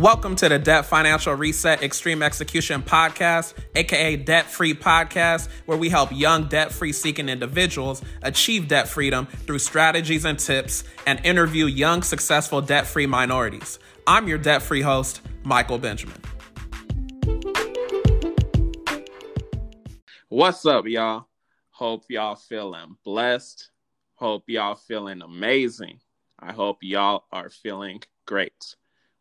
Welcome to the Debt Financial Reset Extreme Execution Podcast, aka Debt Free Podcast, where we help young debt free seeking individuals achieve debt freedom through strategies and tips and interview young successful debt free minorities. I'm your debt free host, Michael Benjamin. What's up, y'all? Hope y'all feeling blessed. Hope y'all feeling amazing. I hope y'all are feeling great.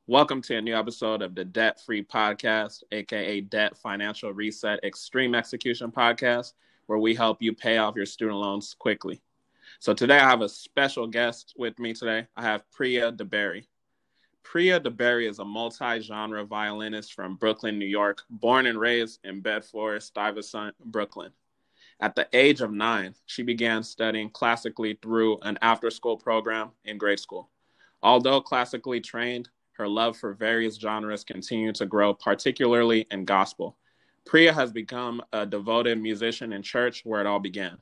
Welcome to a new episode of the Debt Free Podcast, aka Debt Financial Reset Extreme Execution Podcast, where we help you pay off your student loans quickly. So today I have a special guest with me today. I have Priya DeBerry. Priya DeBerry is a multi-genre violinist from Brooklyn, New York, born and raised in Bedford Stuyvesant, Brooklyn. At the age of nine, she began studying classically through an after-school program in grade school. Although classically trained, her love for various genres continued to grow, particularly in gospel. Priya has become a devoted musician in church where it all began.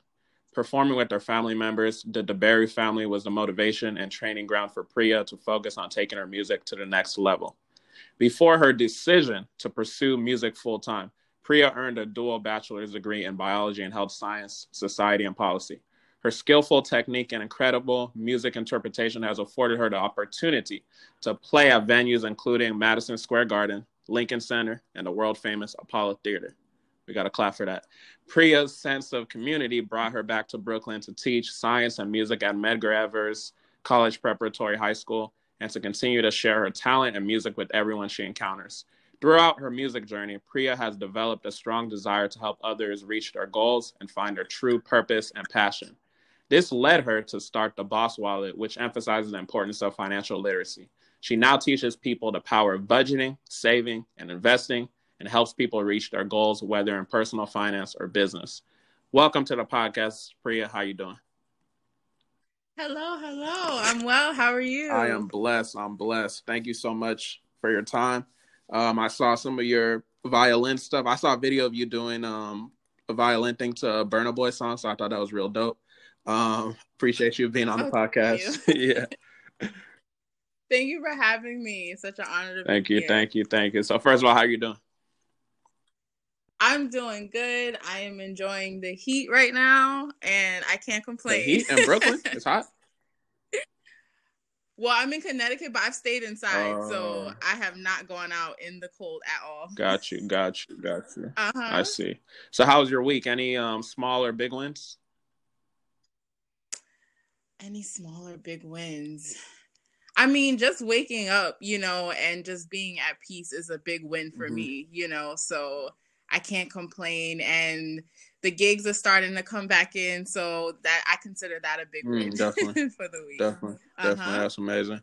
Performing with her family members, the DeBerry family was the motivation and training ground for Priya to focus on taking her music to the next level. Before her decision to pursue music full time, Priya earned a dual bachelor's degree in biology and health science, society, and policy. Her skillful technique and incredible music interpretation has afforded her the opportunity to play at venues including Madison Square Garden, Lincoln Center, and the world famous Apollo Theater. We got to clap for that. Priya's sense of community brought her back to Brooklyn to teach science and music at Medgar Evers College Preparatory High School and to continue to share her talent and music with everyone she encounters. Throughout her music journey, Priya has developed a strong desire to help others reach their goals and find their true purpose and passion. This led her to start the Boss Wallet, which emphasizes the importance of financial literacy. She now teaches people the power of budgeting, saving, and investing, and helps people reach their goals, whether in personal finance or business. Welcome to the podcast, Priya. How you doing? Hello, hello. I'm well. How are you? I am blessed. I'm blessed. Thank you so much for your time. Um, I saw some of your violin stuff. I saw a video of you doing um, a violin thing to a Burna Boy song, so I thought that was real dope. Um, appreciate you being on the oh, podcast. yeah. Thank you for having me. It's such an honor to thank you, here. Thank you, thank you. So first of all, how are you doing? I'm doing good. I am enjoying the heat right now, and I can't complain. The heat in Brooklyn, it's hot. Well, I'm in Connecticut, but I've stayed inside, uh, so oh. I have not gone out in the cold at all. Got you, got you, got you. Uh-huh. I see. So, how was your week? Any um small or big wins? Any smaller big wins? I mean, just waking up, you know, and just being at peace is a big win for mm-hmm. me, you know. So I can't complain. And the gigs are starting to come back in, so that I consider that a big mm, win definitely. for the week. Definitely, uh-huh. definitely, that's amazing.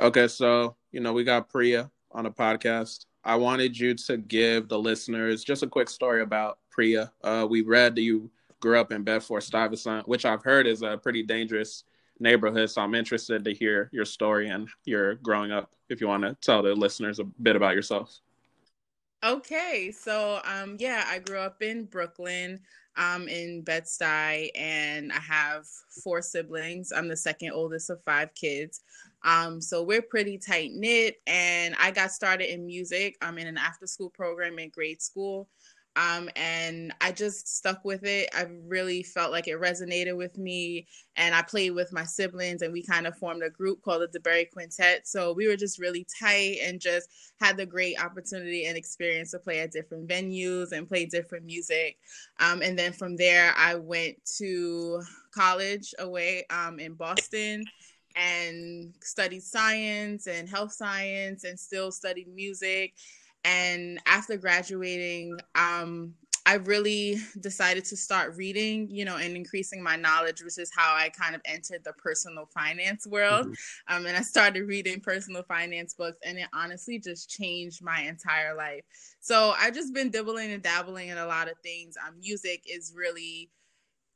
Okay, so you know we got Priya on the podcast. I wanted you to give the listeners just a quick story about Priya. Uh, we read that you grew up in Bedford Stuyvesant, which I've heard is a pretty dangerous neighborhood. So I'm interested to hear your story and your growing up. If you want to tell the listeners a bit about yourself. Okay, so um, yeah, I grew up in Brooklyn, um, in Bed Stuy, and I have four siblings. I'm the second oldest of five kids. Um, so we're pretty tight knit, and I got started in music. I'm in an after school program in grade school. Um, and I just stuck with it. I really felt like it resonated with me. And I played with my siblings, and we kind of formed a group called the DeBerry Quintet. So we were just really tight and just had the great opportunity and experience to play at different venues and play different music. Um, and then from there, I went to college away um, in Boston and studied science and health science and still studied music and after graduating um, I really decided to start reading, you know, and increasing my knowledge, which is how I kind of entered the personal finance world. Mm-hmm. Um, and I started reading personal finance books, and it honestly just changed my entire life. So I've just been dibbling and dabbling in a lot of things. Um, music is really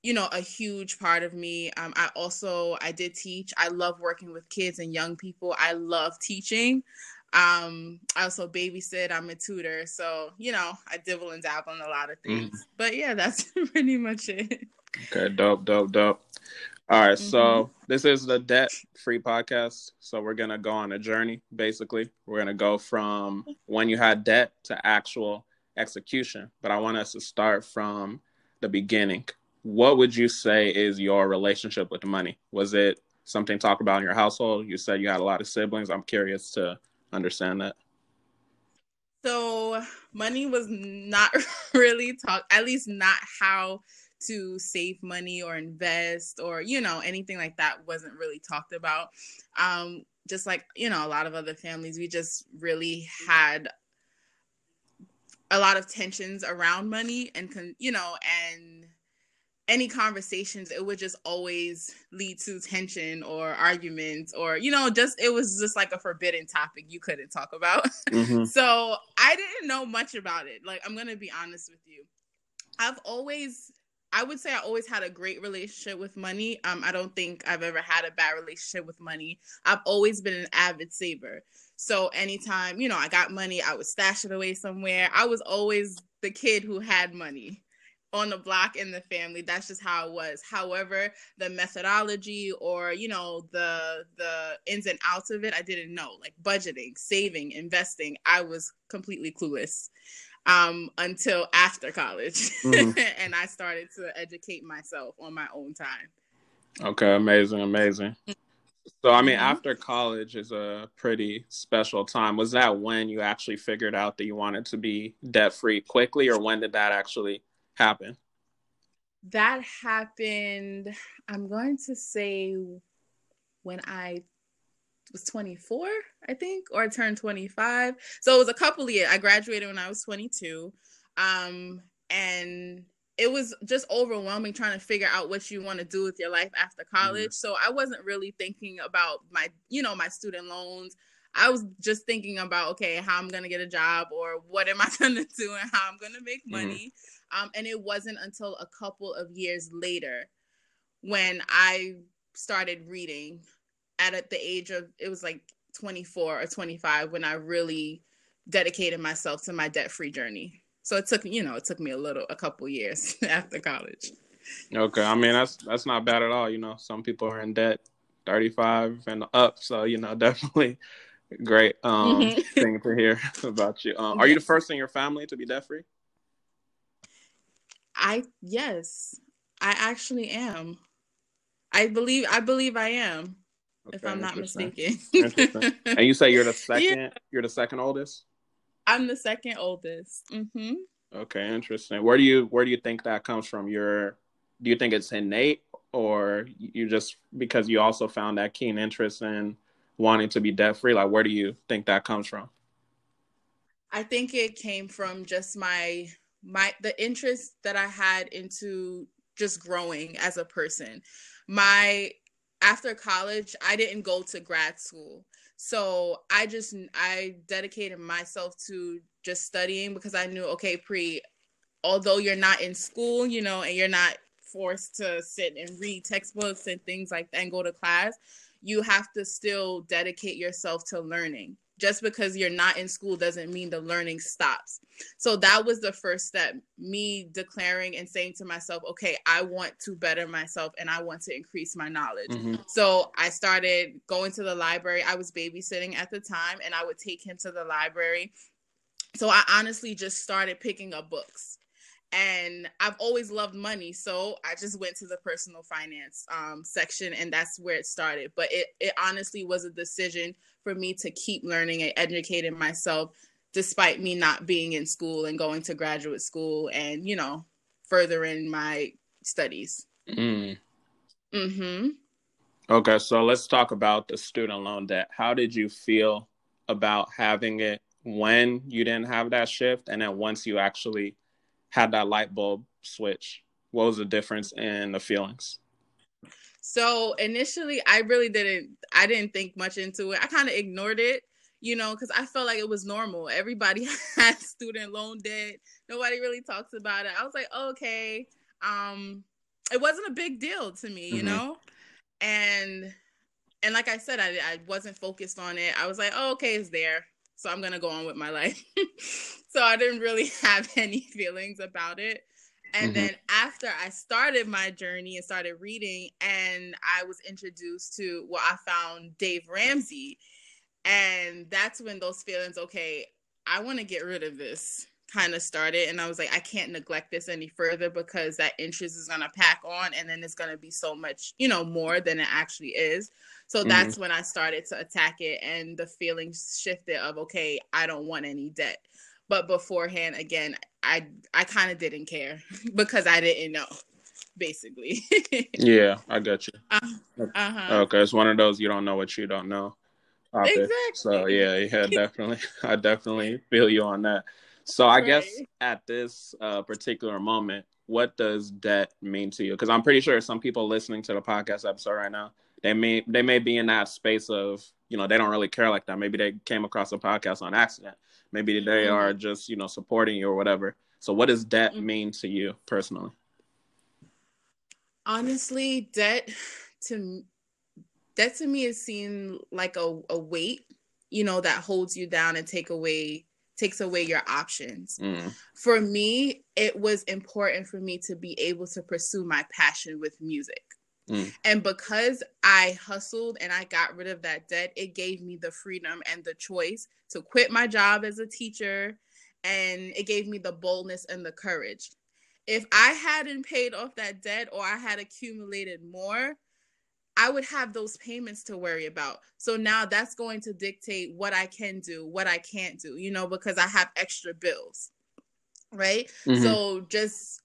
you know a huge part of me um, i also i did teach i love working with kids and young people i love teaching um, I also babysit. I'm a tutor, so you know I dibble and dabble in a lot of things. Mm. But yeah, that's pretty much it. Okay, dope, dope, dope. All right, mm-hmm. so this is the debt free podcast. So we're gonna go on a journey. Basically, we're gonna go from when you had debt to actual execution. But I want us to start from the beginning. What would you say is your relationship with money? Was it something talked about in your household? You said you had a lot of siblings. I'm curious to understand that. So money was not really talked, at least not how to save money or invest or you know anything like that wasn't really talked about um just like you know a lot of other families we just really had a lot of tensions around money and you know and any conversations it would just always lead to tension or arguments or you know just it was just like a forbidden topic you couldn't talk about. Mm-hmm. so i didn't know much about it. Like i'm gonna be honest with you. I've always i would say i always had a great relationship with money. Um i don't think i've ever had a bad relationship with money. I've always been an avid saver. So anytime you know i got money i would stash it away somewhere. I was always the kid who had money on the block in the family that's just how it was. However the methodology or you know the the ins and outs of it i didn't know. Like budgeting saving investing i was completely clueless um, until after college. Mm-hmm. and i started to educate myself on my own time. Okay amazing amazing. So i mean mm-hmm. after college is a pretty special time. Was that when you actually figured out that you wanted to be debt free quickly or when did that actually happen? That happened, I'm going to say when I was 24, I think, or I turned 25. So it was a couple of years. I graduated when I was 22. Um, and it was just overwhelming trying to figure out what you want to do with your life after college. Mm-hmm. So I wasn't really thinking about my, you know, my student loans. I was just thinking about, okay, how I'm going to get a job or what am I going to do and how I'm going to make mm-hmm. money. Mm-hmm. Um, and it wasn't until a couple of years later when I started reading at, at the age of, it was like 24 or 25 when I really dedicated myself to my debt free journey. So it took, you know, it took me a little, a couple years after college. Okay. I mean, that's, that's not bad at all. You know, some people are in debt 35 and up. So, you know, definitely great um, mm-hmm. thing to hear about you. Um, are you the first in your family to be debt free? I yes, I actually am. I believe I believe I am. Okay, if I'm not mistaken. and you say you're the second. Yeah. You're the second oldest. I'm the second oldest. Mm-hmm. Okay, interesting. Where do you where do you think that comes from? Your do you think it's innate, or you just because you also found that keen interest in wanting to be debt free? Like, where do you think that comes from? I think it came from just my my the interest that I had into just growing as a person. My after college, I didn't go to grad school. So I just I dedicated myself to just studying because I knew okay, pre although you're not in school, you know, and you're not forced to sit and read textbooks and things like that and go to class, you have to still dedicate yourself to learning just because you're not in school doesn't mean the learning stops. So that was the first step, me declaring and saying to myself, okay, I want to better myself and I want to increase my knowledge. Mm-hmm. So I started going to the library. I was babysitting at the time and I would take him to the library. So I honestly just started picking up books and I've always loved money, so I just went to the personal finance um, section, and that's where it started. But it it honestly was a decision for me to keep learning and educating myself, despite me not being in school and going to graduate school, and you know, furthering my studies. Mm. Hmm. Okay, so let's talk about the student loan debt. How did you feel about having it when you didn't have that shift, and then once you actually had that light bulb switch? What was the difference in the feelings? So initially, I really didn't. I didn't think much into it. I kind of ignored it, you know, because I felt like it was normal. Everybody has student loan debt. Nobody really talks about it. I was like, okay, um, it wasn't a big deal to me, you mm-hmm. know, and and like I said, I I wasn't focused on it. I was like, oh, okay, it's there so I'm gonna go on with my life. so I didn't really have any feelings about it. And mm-hmm. then after I started my journey and started reading, and I was introduced to well, I found Dave Ramsey. And that's when those feelings, okay, I want to get rid of this kind of started and i was like i can't neglect this any further because that interest is going to pack on and then it's going to be so much you know more than it actually is so mm-hmm. that's when i started to attack it and the feelings shifted of okay i don't want any debt but beforehand again i i kind of didn't care because i didn't know basically yeah i got you uh, uh-huh. okay it's one of those you don't know what you don't know Exactly. So yeah, yeah, definitely. I definitely feel you on that. So I right. guess at this uh, particular moment, what does debt mean to you? Because I'm pretty sure some people listening to the podcast episode right now, they may they may be in that space of you know they don't really care like that. Maybe they came across a podcast on accident. Maybe they mm-hmm. are just you know supporting you or whatever. So what does debt mm-hmm. mean to you personally? Honestly, debt to debt to me is seen like a, a weight, you know, that holds you down and take away takes away your options. Mm. For me, it was important for me to be able to pursue my passion with music. Mm. And because I hustled and I got rid of that debt, it gave me the freedom and the choice to quit my job as a teacher. And it gave me the boldness and the courage. If I hadn't paid off that debt or I had accumulated more, I would have those payments to worry about. So now that's going to dictate what I can do, what I can't do, you know, because I have extra bills. Right. Mm-hmm. So just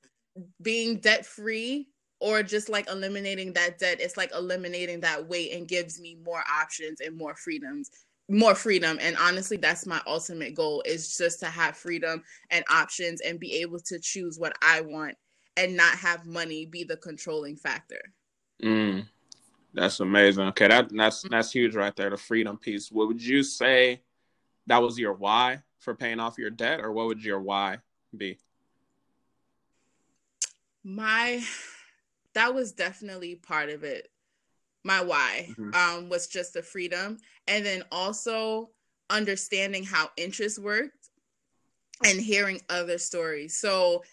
being debt free or just like eliminating that debt, it's like eliminating that weight and gives me more options and more freedoms more freedom and honestly that's my ultimate goal is just to have freedom and options and be able to choose what i want and not have money be the controlling factor mm. That's amazing. Okay, that that's that's huge right there. The freedom piece. What would you say that was your why for paying off your debt, or what would your why be? My that was definitely part of it. My why mm-hmm. um, was just the freedom, and then also understanding how interest worked and hearing other stories. So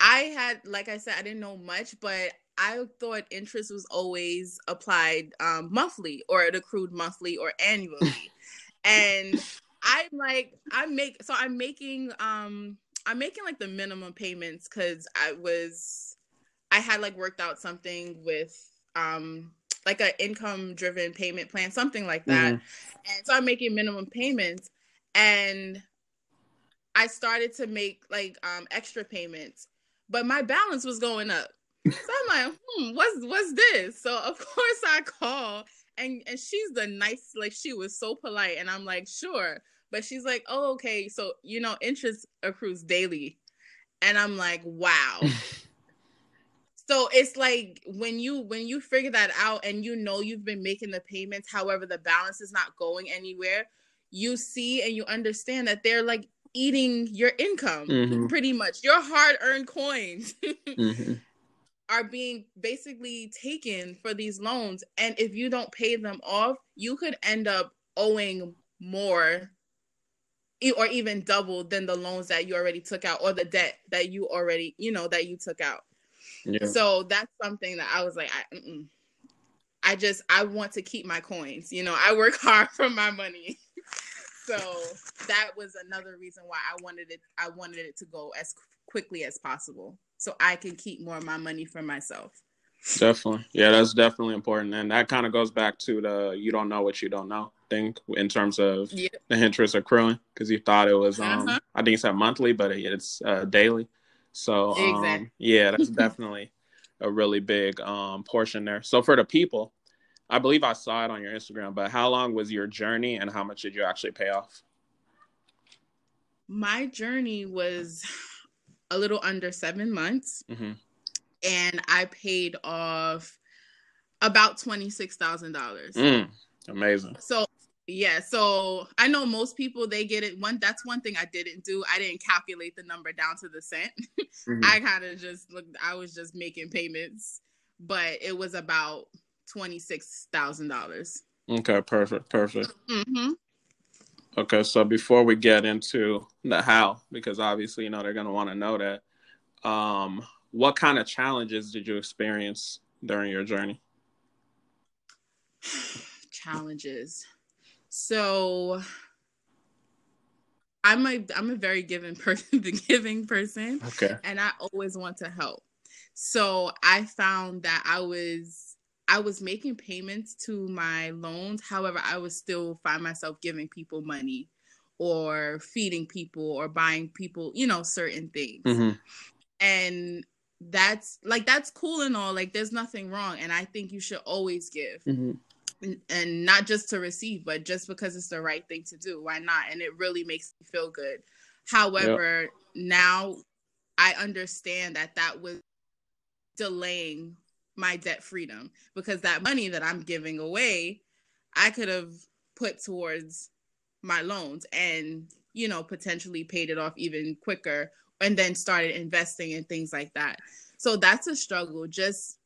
I had, like I said, I didn't know much, but I thought interest was always applied um, monthly or it accrued monthly or annually. and I'm like, I make so I'm making um I'm making like the minimum payments because I was I had like worked out something with um like an income driven payment plan, something like that. Mm-hmm. And so I'm making minimum payments and I started to make like um extra payments, but my balance was going up so I'm like, hmm, what's what's this? So of course I call and and she's the nice, like she was so polite, and I'm like, sure. But she's like, oh, okay. So you know, interest accrues daily. And I'm like, wow. so it's like when you when you figure that out and you know you've been making the payments, however, the balance is not going anywhere, you see and you understand that they're like eating your income mm-hmm. pretty much your hard-earned coins mm-hmm are being basically taken for these loans. And if you don't pay them off you could end up owing more or even double than the loans that you already took out or the debt that you already you know that you took out. Yeah. so that's something that i was like I, I just i want to keep my coins. You know i work hard for my money. So that was another reason why i wanted it i wanted it to go as quickly as possible so I can keep more of my money for myself. Definitely. Yeah, that's definitely important. And that kind of goes back to the you don't know what you don't know thing in terms of the interest accruing because you thought it was, um, uh-huh. I think it's a monthly, but it's uh, daily. So, um, exactly. yeah, that's definitely a really big um, portion there. So, for the people, I believe I saw it on your Instagram, but how long was your journey and how much did you actually pay off? My journey was a little under seven months. Mm-hmm. And I paid off about $26,000. Mm, amazing. So, yeah, so I know most people they get it one that's one thing I didn't do. I didn't calculate the number down to the cent. Mm-hmm. I kind of just looked I was just making payments, but it was about $26,000. Okay, perfect. Perfect. Mm-hmm. Okay, so before we get into the how, because obviously you know they're gonna want to know that, um, what kind of challenges did you experience during your journey? challenges. So I'm a I'm a very giving person, the giving person. Okay. And I always want to help. So I found that I was I was making payments to my loans. However, I would still find myself giving people money or feeding people or buying people, you know, certain things. Mm-hmm. And that's like that's cool and all. Like there's nothing wrong. And I think you should always give. Mm-hmm and not just to receive, but just because it's the right thing to do. Why not? And it really makes me feel good. However, yep. now I understand that that was delaying my debt freedom because that money that I'm giving away, I could have put towards my loans and, you know, potentially paid it off even quicker and then started investing in things like that. So that's a struggle. Just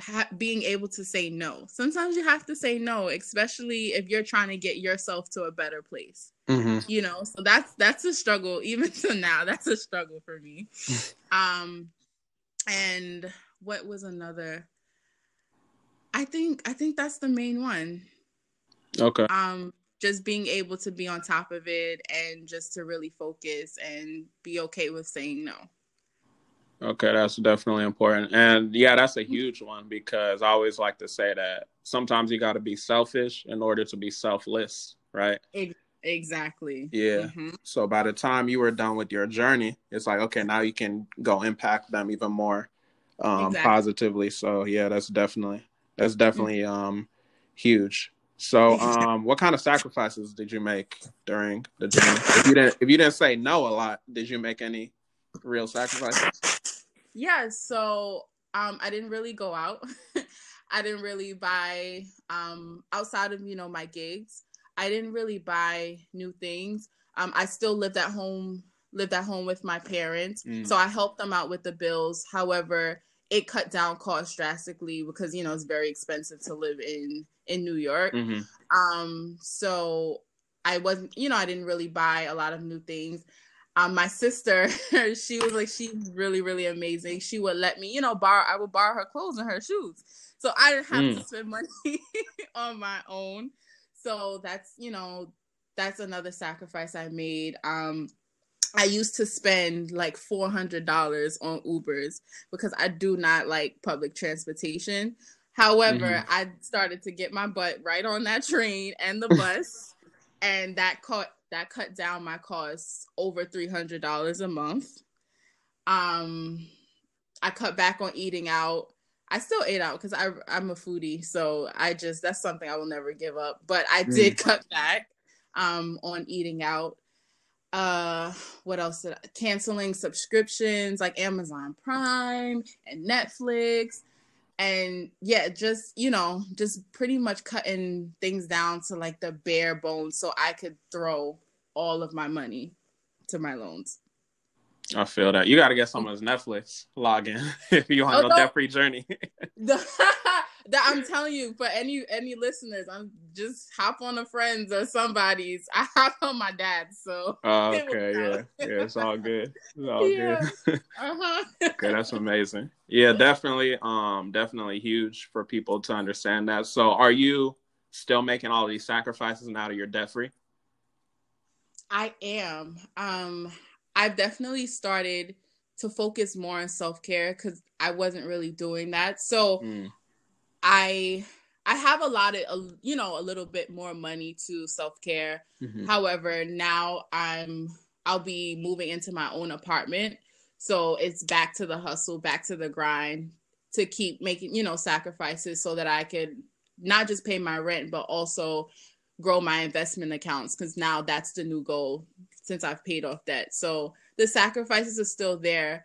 ha- being able to say no. Sometimes you have to say no, especially if you're trying to get yourself to a better place. Mm-hmm. You know, so that's that's a struggle even to now. That's a struggle for me. um, and what was another? I think I think that's the main one. Okay. Um, just being able to be on top of it and just to really focus and be okay with saying no. Okay, that's definitely important. And yeah, that's a huge one because I always like to say that sometimes you got to be selfish in order to be selfless, right? Exactly. Yeah. Mm-hmm. So by the time you were done with your journey, it's like, okay, now you can go impact them even more um, exactly. positively. So yeah, that's definitely that's definitely um, huge. So um, what kind of sacrifices did you make during the journey? If you didn't if you didn't say no a lot, did you make any real sacrifices? Yeah, so um I didn't really go out. I didn't really buy um outside of, you know, my gigs. I didn't really buy new things. Um I still lived at home lived at home with my parents. Mm. So I helped them out with the bills. However, it cut down costs drastically because you know it's very expensive to live in in New York. Mm-hmm. Um so I wasn't, you know, I didn't really buy a lot of new things um, my sister, she was like, she's really, really amazing. She would let me, you know, borrow, I would borrow her clothes and her shoes. So I didn't have mm. to spend money on my own. So that's, you know, that's another sacrifice I made. Um, I used to spend like $400 on Ubers because I do not like public transportation. However, mm-hmm. I started to get my butt right on that train and the bus, and that cut that cut down my costs over $300 a month. Um, I cut back on eating out. I still ate out because I I'm a foodie, so I just that's something I will never give up. But I mm. did cut back um on eating out. Uh what else did I canceling subscriptions like Amazon Prime and Netflix. And yeah just you know just pretty much cutting things down to like the bare bones so i could throw all of my money to my loans. I feel that. You got to get some of this netflix login if you want oh, no debt free journey that i'm telling you for any any listeners i'm just hop on a friends or somebody's. I hop on my dad's so. Oh, okay yeah yeah it's all good. It's all yeah. good. Uh-huh. Okay that's amazing. Yeah definitely um definitely huge for people to understand that. So are you still making all these sacrifices now that you're debt free i am. Um i've definitely started to focus more on self-care because i wasn't really doing that. So mm. I I have a lot of you know a little bit more money to self care. Mm-hmm. However, now I'm I'll be moving into my own apartment, so it's back to the hustle, back to the grind to keep making you know sacrifices so that I could not just pay my rent but also grow my investment accounts because now that's the new goal since I've paid off debt. So the sacrifices are still there,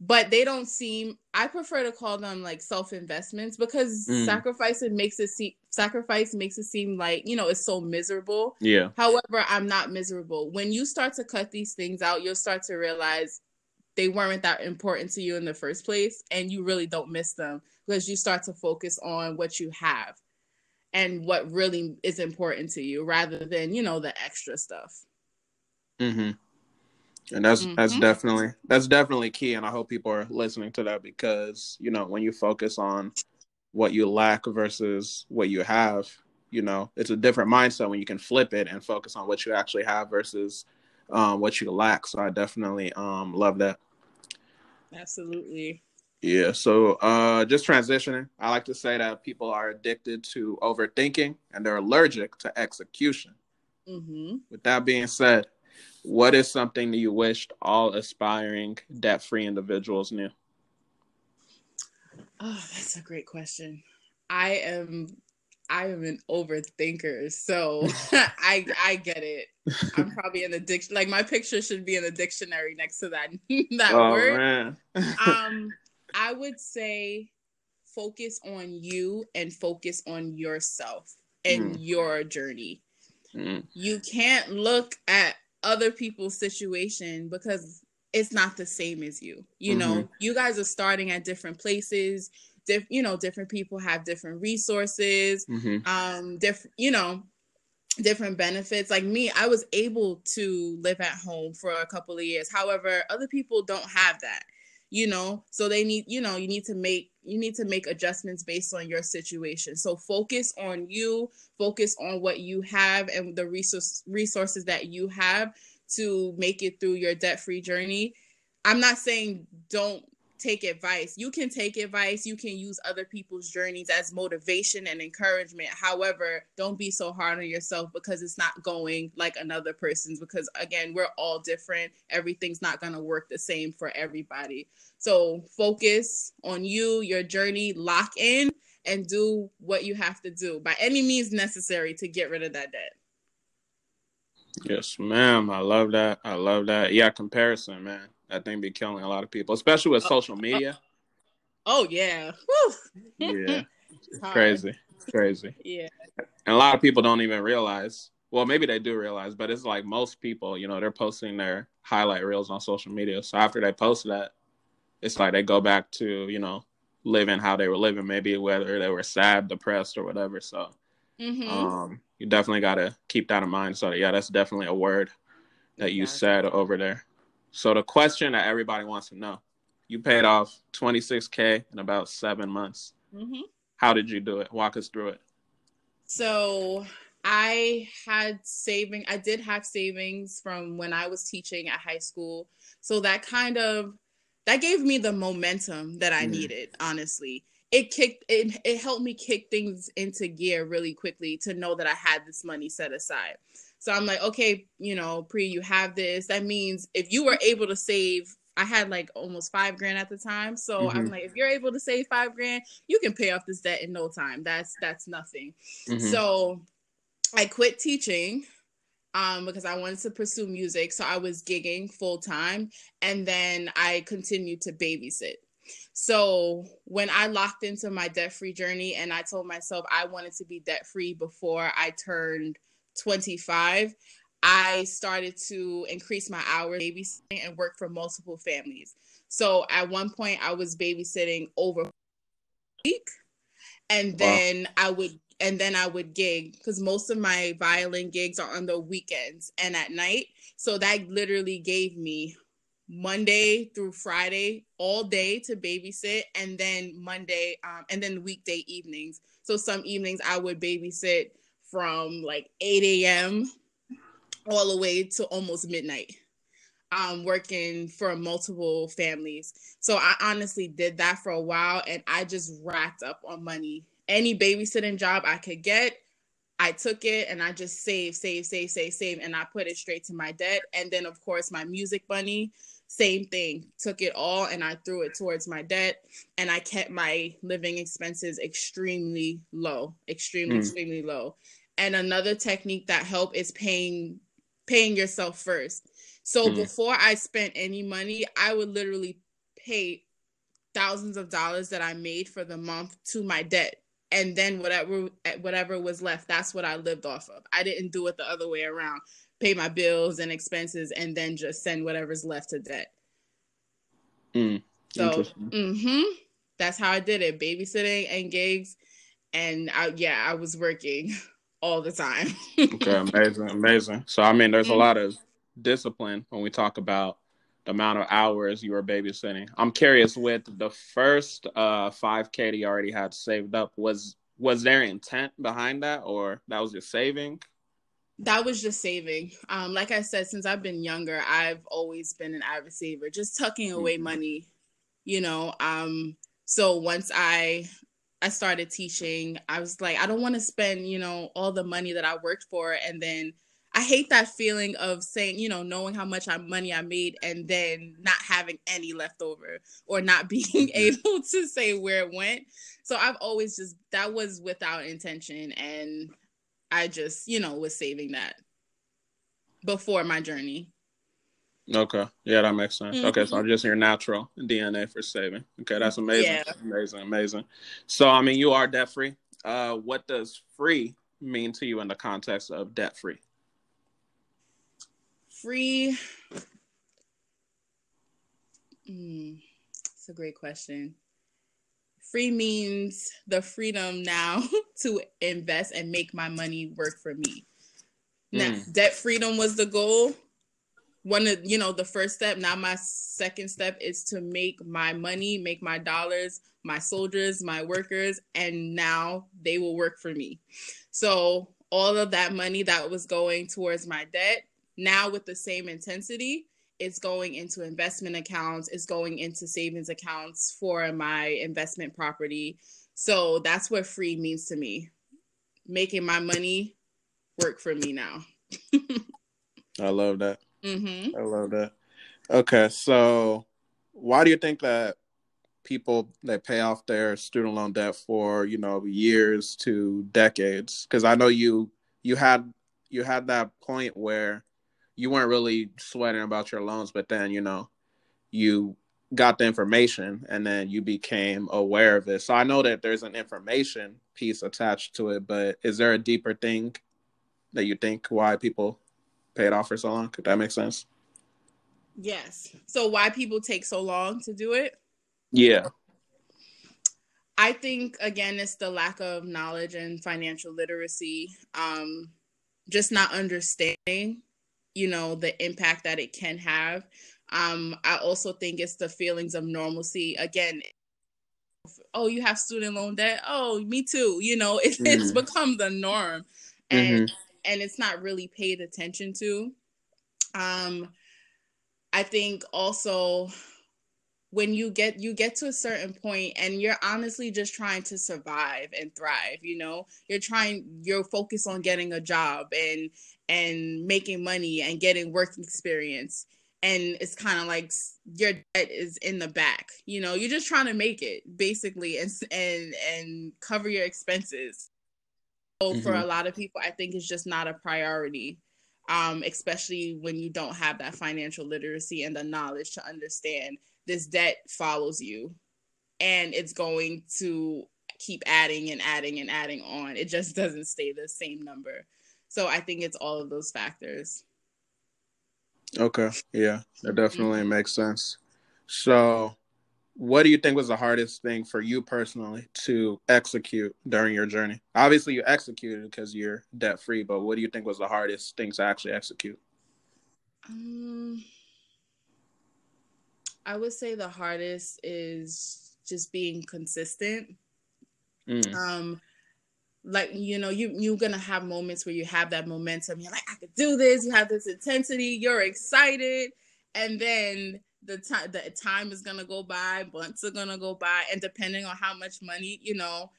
but they don't seem i prefer to call them like self investments because mm. sacrifice it makes it seem sacrifice makes it seem like you know it's so miserable. Yeah. However i'm not miserable. When you start to cut these things out you'll start to realize they weren't that important to you in the first place and you really don't miss them because you start to focus on what you have and what really is important to you rather than you know the extra stuff. Mm-hmm and that's mm-hmm. that's definitely that's definitely key and i hope people are listening to that because you know when you focus on what you lack versus what you have you know it's a different mindset when you can flip it and focus on what you actually have versus um, what you lack so i definitely um, love that absolutely yeah so uh, just transitioning i like to say that people are addicted to overthinking and they're allergic to execution mm-hmm. with that being said what is something that you wished all aspiring debt free individuals knew? Oh, that's a great question. I am I am an overthinker, so I I get it. I'm probably in the diction like my picture should be in the dictionary next to that that oh, word. um I would say focus on you and focus on yourself and mm. your journey. Mm. You can't look at other people's situation because it's not the same as you. You mm-hmm. know, you guys are starting at different places. Diff, you know, different people have different resources. Mm-hmm. Um, different, you know, different benefits. Like me, I was able to live at home for a couple of years. However, other people don't have that you know so they need you know you need to make you need to make adjustments based on your situation. So focus on you focus on what you have and the resource resources that you have to make it through your debt free journey. I'm not saying don't take advice. You can take advice, you can use other people's journeys as motivation and encouragement. However, don't be so hard on yourself because it's not going like another person's because again, we're all different. Everything's not going to work the same for everybody. So, focus on you, your journey, lock in and do what you have to do by any means necessary to get rid of that debt. Yes, ma'am. I love that. I love that. Yeah, comparison, man. That thing be killing a lot of people, especially with oh, social oh. media. Oh, yeah. yeah. It's crazy. It's crazy. Yeah. And a lot of people don't even realize. Well, maybe they do realize, but it's like most people, you know, they're posting their highlight reels on social media. So after they post that, it's like they go back to, you know, living how they were living, maybe whether they were sad, depressed, or whatever. So mm-hmm. um, you definitely got to keep that in mind. So, yeah, that's definitely a word that you said over there. So the question that everybody wants to know: You paid off 26k in about seven months. Mm-hmm. How did you do it? Walk us through it. So I had saving. I did have savings from when I was teaching at high school. So that kind of that gave me the momentum that I mm. needed. Honestly, it kicked. It it helped me kick things into gear really quickly to know that I had this money set aside. So I'm like, okay, you know, Pri, you have this. That means if you were able to save, I had like almost five grand at the time. So mm-hmm. I'm like, if you're able to save five grand, you can pay off this debt in no time. That's that's nothing. Mm-hmm. So I quit teaching um, because I wanted to pursue music. So I was gigging full time, and then I continued to babysit. So when I locked into my debt free journey, and I told myself I wanted to be debt free before I turned 25, I started to increase my hours babysitting and work for multiple families. So at one point, I was babysitting over a week, and then wow. I would and then I would gig because most of my violin gigs are on the weekends and at night. So that literally gave me Monday through Friday all day to babysit, and then Monday, um, and then weekday evenings. So some evenings I would babysit from like 8 a.m. all the way to almost midnight. Um, working for multiple families. So I honestly did that for a while and I just racked up on money. Any babysitting job I could get, I took it and I just saved, save, save, save, save, and I put it straight to my debt. And then, of course, my music money, same thing. Took it all and I threw it towards my debt. And I kept my living expenses extremely low, extremely, mm. extremely low. And another technique that help is paying paying yourself first. So mm-hmm. before I spent any money, I would literally pay thousands of dollars that I made for the month to my debt. And then whatever whatever was left, that's what I lived off of. I didn't do it the other way around. Pay my bills and expenses and then just send whatever's left to debt. Mm, so mm-hmm, that's how I did it. Babysitting and gigs. And I, yeah, I was working all the time. okay, amazing, amazing. So I mean, there's a mm-hmm. lot of discipline when we talk about the amount of hours you were babysitting. I'm curious with the first uh 5k that you already had saved up was was there intent behind that or that was just saving? That was just saving. Um like I said since I've been younger, I've always been an avid saver, just tucking away mm-hmm. money, you know. Um so once I I started teaching, I was like I don't want to spend, you know, all the money that I worked for and then I hate that feeling of saying, you know, knowing how much money I made and then not having any left over or not being mm-hmm. able to say where it went. So I've always just that was without intention and I just, you know, was saving that before my journey. Okay. Yeah, that makes sense. Mm-hmm. Okay, so I'm just your natural DNA for saving. Okay, that's amazing. Yeah. Amazing, amazing. So I mean you are debt free. Uh what does free mean to you in the context of debt free? free mm, it's a great question free means the freedom now to invest and make my money work for me now mm. debt freedom was the goal one of you know the first step now my second step is to make my money make my dollars my soldiers my workers and now they will work for me so all of that money that was going towards my debt now, with the same intensity, it's going into investment accounts, it's going into savings accounts for my investment property. So that's what free means to me. Making my money work for me now. I love that. Mm-hmm. I love that. Okay, so why do you think that people that pay off their student loan debt for you know years to decades? Because I know you you had you had that point where you weren't really sweating about your loans, but then you know you got the information and then you became aware of it. So I know that there's an information piece attached to it, but is there a deeper thing that you think why people pay it off for so long? Could that make sense? Yes. So why people take so long to do it? Yeah. I think again it's the lack of knowledge and financial literacy. Um just not understanding you know the impact that it can have um i also think it's the feelings of normalcy again oh you have student loan debt oh me too you know it, mm-hmm. it's become the norm and mm-hmm. And it's not really paid attention to. Um i think also when you get you get to a certain point and you're honestly just trying to survive and thrive you know? You're trying you're focused on getting a job and and making money and getting work experience. And it's kind of like your debt is in the back you know? You're just trying to make it basically and and and cover your expenses mm-hmm. for a lot of people i think it's just not a priority um, especially when you don't have that financial literacy and the knowledge to understand this debt follows you and it's going to keep adding and adding and adding on. It just doesn't stay the same number. So I think it's all of those factors. Okay. Yeah, that definitely mm-hmm. makes sense. So, what do you think was the hardest thing for you personally to execute during your journey? Obviously, you executed because you're debt free, but what do you think was the hardest thing to actually execute? Um, I would say the hardest is just being consistent. Mm. Um, like you know, you you're gonna have moments where you have that momentum. You're like, I could do this. You have this intensity. You're excited, and then the time the time is gonna go by. Months are gonna go by, and depending on how much money, you know,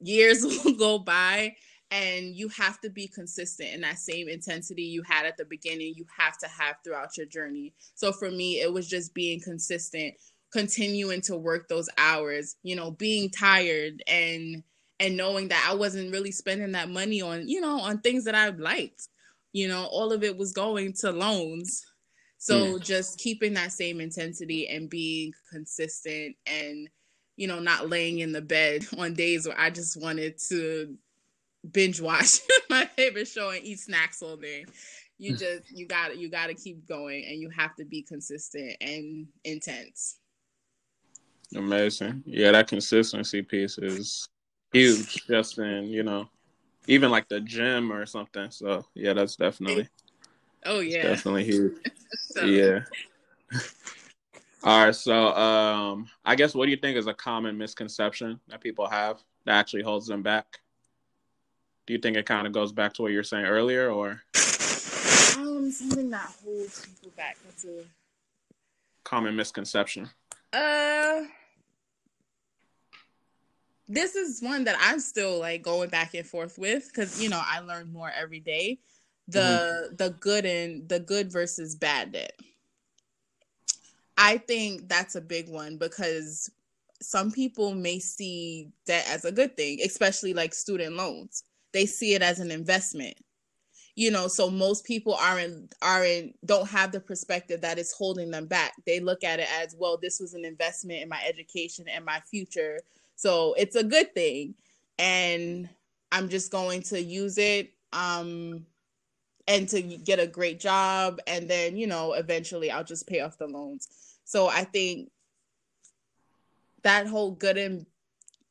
years will go by and you have to be consistent in that same intensity you had at the beginning you have to have throughout your journey so for me it was just being consistent continuing to work those hours you know being tired and and knowing that i wasn't really spending that money on you know on things that i liked you know all of it was going to loans so mm. just keeping that same intensity and being consistent and you know not laying in the bed on days where i just wanted to binge watch my favorite show and eat snacks all day. You hmm. just you got you got to keep going and you have to be consistent and intense. Amazing. Yeah, that consistency piece is huge just in, you know, even like the gym or something. So, yeah, that's definitely Oh yeah, it's definitely huge. so. Yeah. All right, so um, I guess what do you think is a common misconception that people have that actually holds them back? Do you think it kind of goes back to what you were saying earlier, or um, something that holds people back? That's a common misconception. Uh, this is one that I'm still like going back and forth with because you know I learn more every day. The mm-hmm. the good and the good versus bad debt. I think that's a big one because some people may see debt as a good thing, especially like student loans. They see it as an investment. You know, so most people aren't aren't don't have the perspective that is holding them back. They look at it as, well, this was an investment in my education and my future. So it's a good thing. And I'm just going to use it um and to get a great job and then, you know, eventually I'll just pay off the loans so I think that whole good and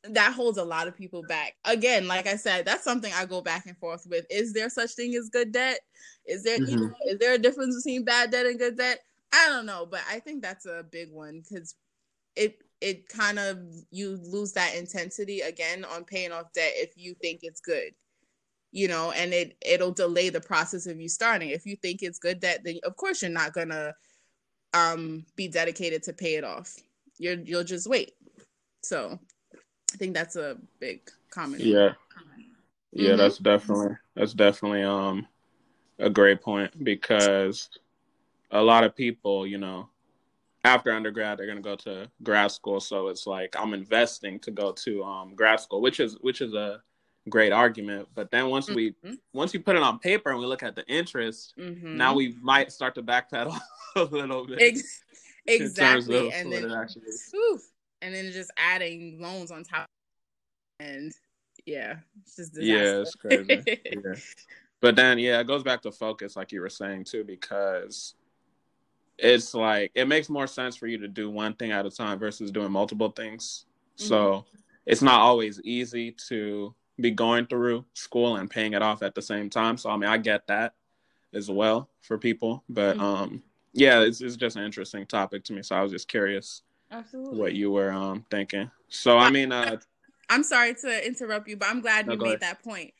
that holds a lot of people back. Again, like I said, that's something I go back and forth with. Is there such thing as good debt? Is there mm-hmm. you know, is there a difference between bad debt and good debt? I don't know, but I think that's a big one because it it kind of you lose that intensity again on paying off debt if you think it's good you know and it it'll delay the process of you starting if you think it's good debt then of course you're not gonna um be dedicated to pay it off. You're you'll just wait. So I think that's a big comment. Yeah. Yeah, mm-hmm. that's definitely that's definitely um a great point because a lot of people, you know, after undergrad they're going to go to grad school so it's like I'm investing to go to um grad school, which is which is a great argument. But then once we mm-hmm. once you put it on paper and we look at the interest, mm-hmm. now we might start to backpedal a little bit. Ex- exactly, and then and then just adding loans on top, and yeah, it's just disaster. yeah, it's crazy. yeah. But then, yeah, it goes back to focus, like you were saying too, because it's like it makes more sense for you to do one thing at a time versus doing multiple things. Mm-hmm. So it's not always easy to be going through school and paying it off at the same time. So I mean, I get that as well for people, but mm-hmm. um, yeah, it's, it's just an interesting topic to me. So I was just curious, absolutely, what you were um thinking. So I mean, uh, I'm sorry to interrupt you, but I'm glad no, you made ahead. that point.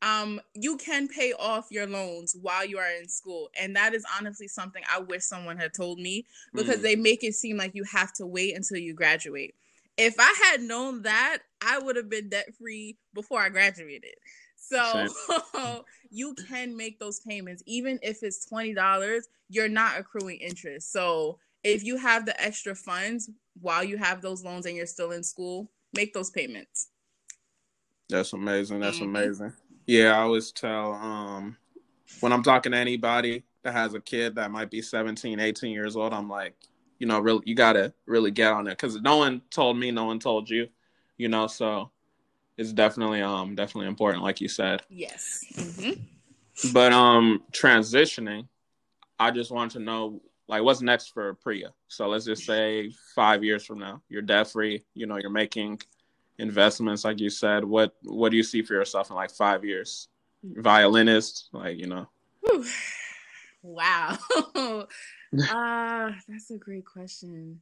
Um, you can pay off your loans while you are in school, and that is honestly something I wish someone had told me because mm. they make it seem like you have to wait until you graduate if I had known that, I would have been debt free before I graduated. So you can make those payments, even if it's twenty dollars. You're not accruing interest. So if you have the extra funds while you have those loans and you're still in school, make those payments. That's amazing. That's mm-hmm. amazing. Yeah, I always tell um when I'm talking to anybody that has a kid that might be 17, 18 years old, I'm like, you know, really you gotta really get on it because no one told me, no one told you, you know. So it's definitely um definitely important, like you said. Yes. Mm-hmm. But um transitioning, I just want to know like what's next for Priya. So let's just say five years from now, you're debt free. You know, you're making investments, like you said. What what do you see for yourself in like five years? Violinist, like you know. Whew. Wow. uh, that's a great question.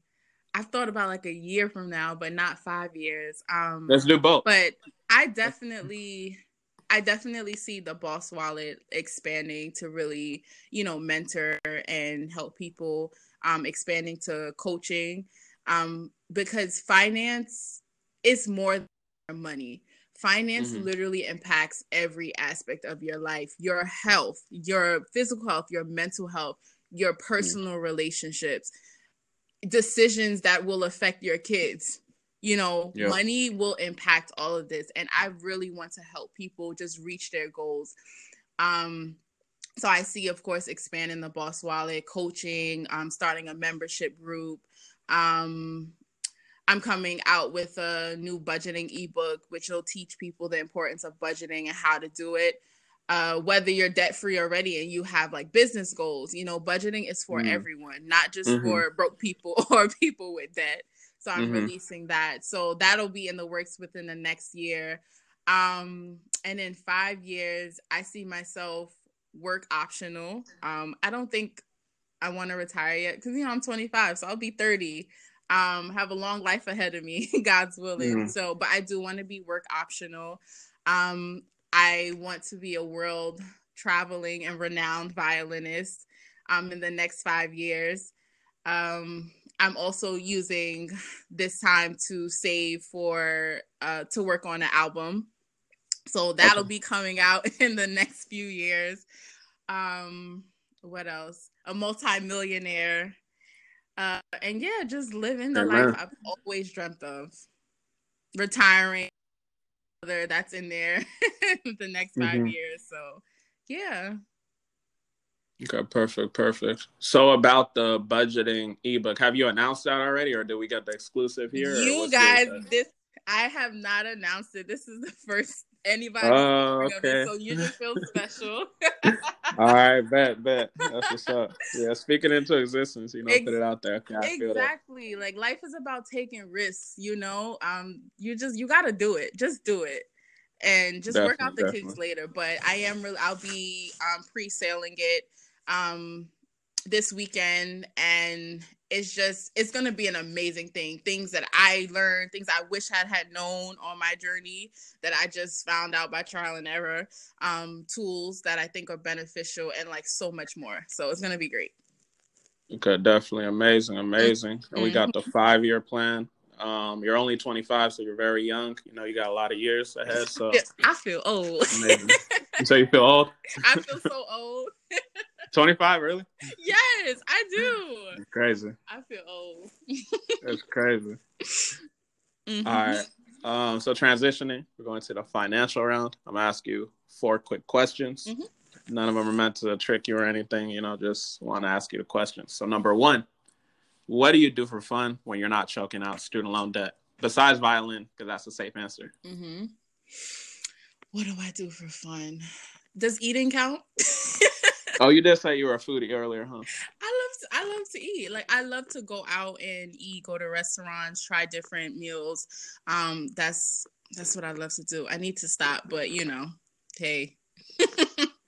I've thought about like a year from now, but not five years. Um, Let's do both. But I definitely, I definitely see the Boss Wallet expanding to really, you know, mentor and help people. Um, expanding to coaching, um, because finance is more than money. Finance mm-hmm. literally impacts every aspect of your life, your health, your physical health, your mental health, your personal mm. relationships, decisions that will affect your kids. You know, yep. money will impact all of this. And I really want to help people just reach their goals. Um, so I see, of course, expanding the Boss Wallet, coaching, um, starting a membership group. Um, I'm coming out with a new budgeting ebook, which will teach people the importance of budgeting and how to do it uh, whether you're debt free already and you have like business goals, you know, budgeting is for mm. everyone, not just mm-hmm. for broke people or people with debt. So I'm mm-hmm. releasing that. So that'll be in the works within the next year. Um, and in five years, I see myself work optional. Um, I don't think I want to retire yet because you know I'm 25, so I'll be 30. Um, have a long life ahead of me, God's willing. Mm-hmm. So, but I do want to be work optional. Um, I want to be a world traveling and renowned violinist um, in the next five years. Um, I'm also using this time to save for uh, to work on an album. So that'll okay. be coming out in the next few years. Um, what else? A multimillionaire. Uh, and yeah, just living the Amen. life I've always dreamt of. Retiring that's in there the next 5 mm-hmm. years. So yeah. Okay, perfect, perfect. So about the budgeting ebook, have you announced that already, or did we get the exclusive here? You guys, this I have not announced it. This is the first anybody. Oh, okay. So you just feel special. All right, bet, bet. That's what's up. Yeah, speaking into existence, you know, Ex- put it out there. Okay, exactly. Like life is about taking risks. You know, um, you just you got to do it. Just do it and just definitely, work out the definitely. kinks later. But I am really, I'll be um, pre-selling it um, this weekend, and it's just it's gonna be an amazing thing. Things that I learned, things I wish I had known on my journey that I just found out by trial and error. Um, tools that I think are beneficial, and like so much more. So it's gonna be great. Okay, definitely amazing, amazing. And we got the mm-hmm. five year plan um, you're only 25, so you're very young. You know, you got a lot of years ahead. So I feel old. so you feel old? I feel so old. 25, really? Yes, I do. It's crazy. I feel old. That's crazy. Mm-hmm. All right. Um, so transitioning, we're going to the financial round. I'm gonna ask you four quick questions. Mm-hmm. None of them are meant to trick you or anything. You know, just want to ask you the questions. So number one, what do you do for fun when you're not choking out student loan debt besides violin? Because that's a safe answer. Mm-hmm. What do I do for fun? Does eating count? oh, you did say you were a foodie earlier, huh? I love to, I love to eat. Like I love to go out and eat, go to restaurants, try different meals. Um, that's that's what I love to do. I need to stop, but you know, hey.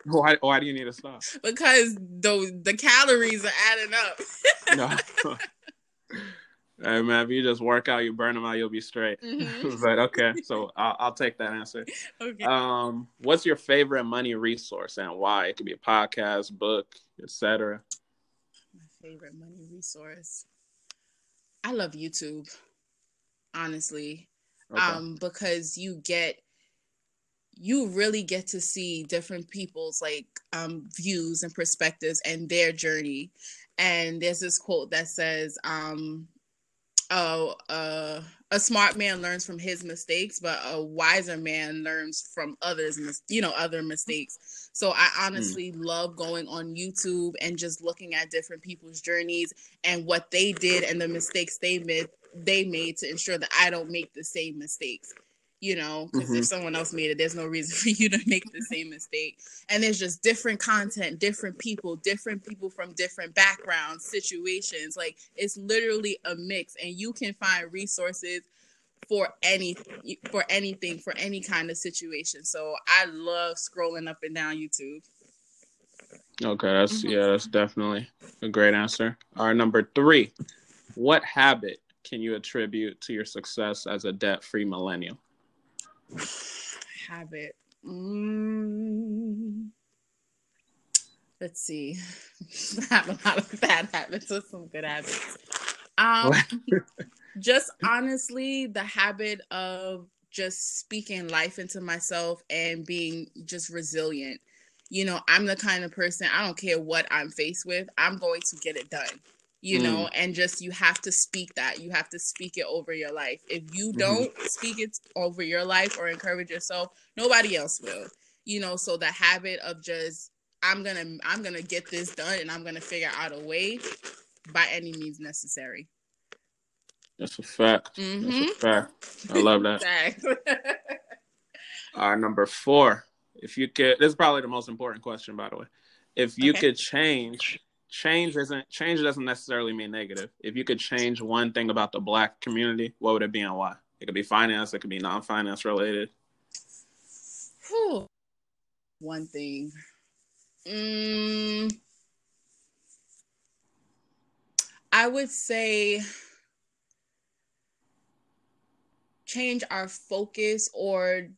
Why, why do you need to stop? Because the the calories are adding up. no. Hey man, if you just work out, you burn them out, you'll be straight. Mm-hmm. but okay, so I'll, I'll, take that answer. Okay. Um, what's your favorite money resource and why? It could be a podcast, book, etc. My favorite money resource. I love YouTube, honestly, okay. um, because you get you really get to see different people's like um, views and perspectives and their journey. And there's this quote that says, um, oh, uh, a smart man learns from his mistakes, but a wiser man learns from others, you know, other mistakes. So I honestly mm. love going on YouTube and just looking at different people's journeys and what they did and the mistakes they made they made to ensure that I don't make the same mistakes you know, because mm-hmm. if someone else made it, there's no reason for you to make the same mistake. And there's just different content, different people, different people from different backgrounds, situations. Like it's literally a mix, and you can find resources for any for anything for any kind of situation. So I love scrolling up and down YouTube. Okay, that's mm-hmm. yeah, that's definitely a great answer. Our number three, what habit can you attribute to your success as a debt-free millennial? Habit. Mm, let's see. I have a lot of bad habits with some good habits. Um, just honestly, the habit of just speaking life into myself and being just resilient. You know, I'm the kind of person, I don't care what I'm faced with, I'm going to get it done you mm. know and just you have to speak that you have to speak it over your life if you mm-hmm. don't mm-hmm. speak it over your life or encourage yourself nobody else will you know so the habit of just i'm gonna i'm gonna get this done and i'm gonna figure out a way by any means necessary that's a fact mm-hmm. that's a mm-hmm. fact i love that Our number four if you could this is probably the most important question by the way if you okay. could change change isn't change doesn't necessarily mean negative. If you could change one thing about the black community, what would it be and why? It could be finance, it could be non-finance related. Whew. One thing. Mm, I would say change our focus or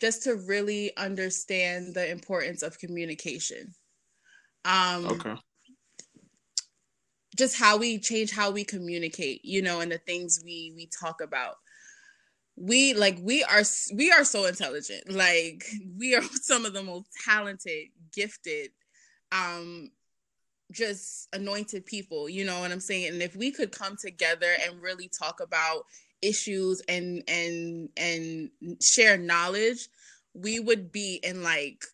just to really understand the importance of communication. Um, okay. Just how we change how we communicate, you know, and the things we we talk about. We like we are we are so intelligent. Like we are some of the most talented, gifted, um, just anointed people. You know what I'm saying? And if we could come together and really talk about issues and and and share knowledge we would be in like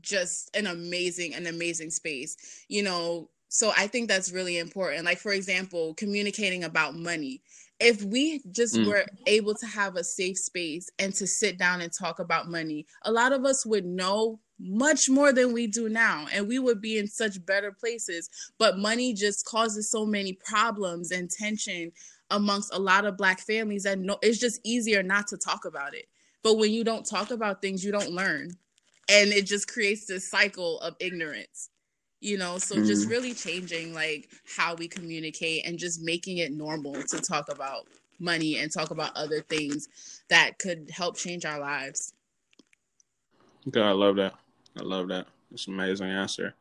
just an amazing an amazing space you know? So i think that's really important. Like for example communicating about money. If we just mm. were able to have a safe space and to sit down and talk about money a lot of us would know much more than we do now and we would be in such better places. But money just causes so many problems and tension amongst a lot of black families that no it's just easier not to talk about it. But when you don't talk about things you don't learn and it just creates this cycle of ignorance you know so mm. just really changing like how we communicate and just making it normal to talk about money and talk about other things that could help change our lives okay i love that i love that it's an amazing answer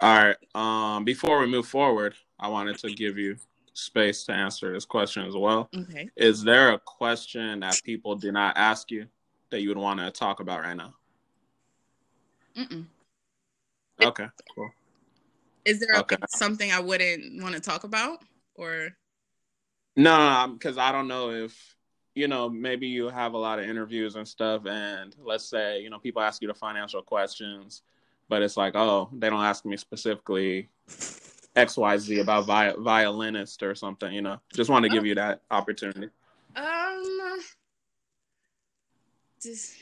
all right um before we move forward i wanted to give you space to answer this question as well. Okay. Is there a question that people do not ask you that you would want to talk about right now? Mm-mm. Okay, cool. Is there okay. something I wouldn't want to talk about or? No, because no, I don't know if you know maybe you have a lot of interviews and stuff, and let's say you know people ask you the financial questions, but it's like oh they don't ask me specifically XYZ about vi- violinist or something, you know. Just want to give you that opportunity. Um this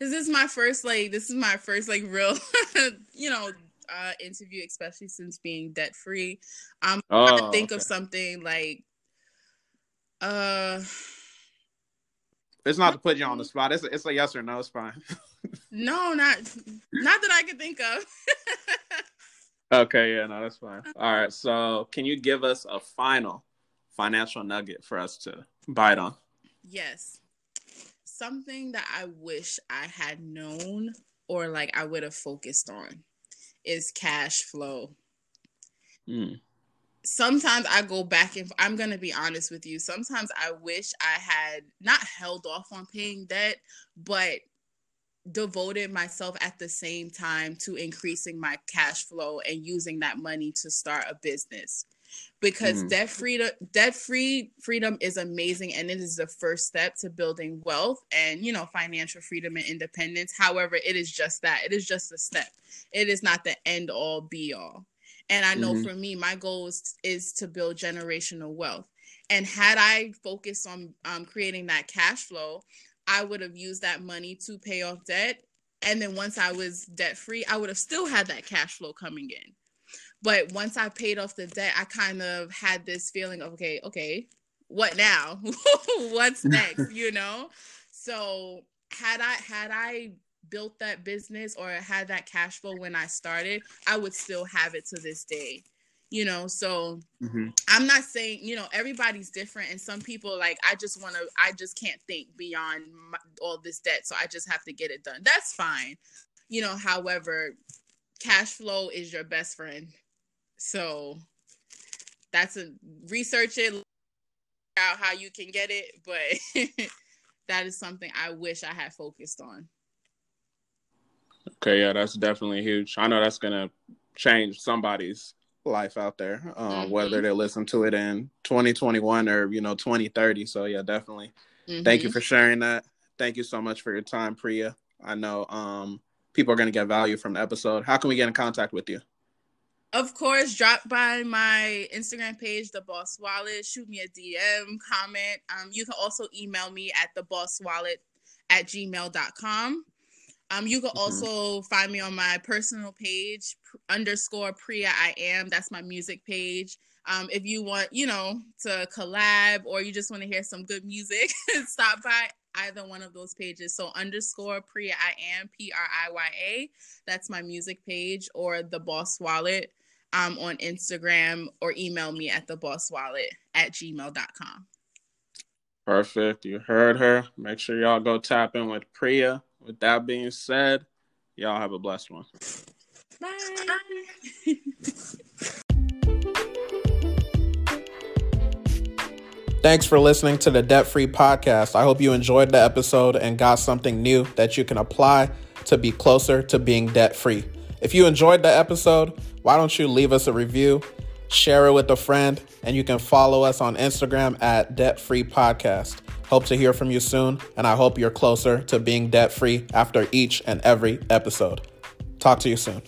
this is my first like this is my first like real you know uh interview especially since being debt free. I'm oh, trying to think okay. of something like uh it's not to put you on the spot. It's a, it's a yes or no. It's fine. no, not not that I could think of. Okay, yeah, no, that's fine. All right, so can you give us a final financial nugget for us to bite on? Yes. Something that I wish I had known or like I would have focused on is cash flow. Mm. Sometimes I go back and I'm going to be honest with you. Sometimes I wish I had not held off on paying debt, but devoted myself at the same time to increasing my cash flow and using that money to start a business because mm. debt freedom debt free freedom is amazing and it is the first step to building wealth and you know financial freedom and independence however it is just that it is just a step it is not the end all be all and i know mm-hmm. for me my goal is, is to build generational wealth and had i focused on um, creating that cash flow I would have used that money to pay off debt. And then once I was debt free, I would have still had that cash flow coming in. But once I paid off the debt, I kind of had this feeling of, okay, okay, what now? What's next? you know? So had I had I built that business or had that cash flow when I started, I would still have it to this day you know so mm-hmm. i'm not saying you know everybody's different and some people like i just want to i just can't think beyond my, all this debt so i just have to get it done that's fine you know however cash flow is your best friend so that's a research it out how you can get it but that is something i wish i had focused on okay yeah that's definitely huge i know that's gonna change somebody's life out there, um, mm-hmm. whether they listen to it in 2021 or you know 2030. So yeah, definitely. Mm-hmm. Thank you mm-hmm. for sharing that. Thank you so much for your time, Priya. I know um, people are going to get value from the episode. How can we get in contact with you? Of course, drop by my Instagram page, The Boss Wallet. Shoot me a DM, comment. Um, you can also email me at the Boss Wallet at gmail.com. Um, you can mm-hmm. also find me on my personal page underscore Priya I am. That's my music page. Um, if you want, you know, to collab or you just want to hear some good music, stop by. Either one of those pages. So underscore Priya I am P R I Y A. That's my music page or the Boss Wallet um, on Instagram or email me at the Boss Wallet at gmail.com. Perfect. You heard her. Make sure y'all go tap in with Priya. With that being said, y'all have a blessed one. Bye. Thanks for listening to the Debt Free Podcast. I hope you enjoyed the episode and got something new that you can apply to be closer to being debt free. If you enjoyed the episode, why don't you leave us a review, share it with a friend, and you can follow us on Instagram at Debt Free Podcast. Hope to hear from you soon, and I hope you're closer to being debt free after each and every episode. Talk to you soon.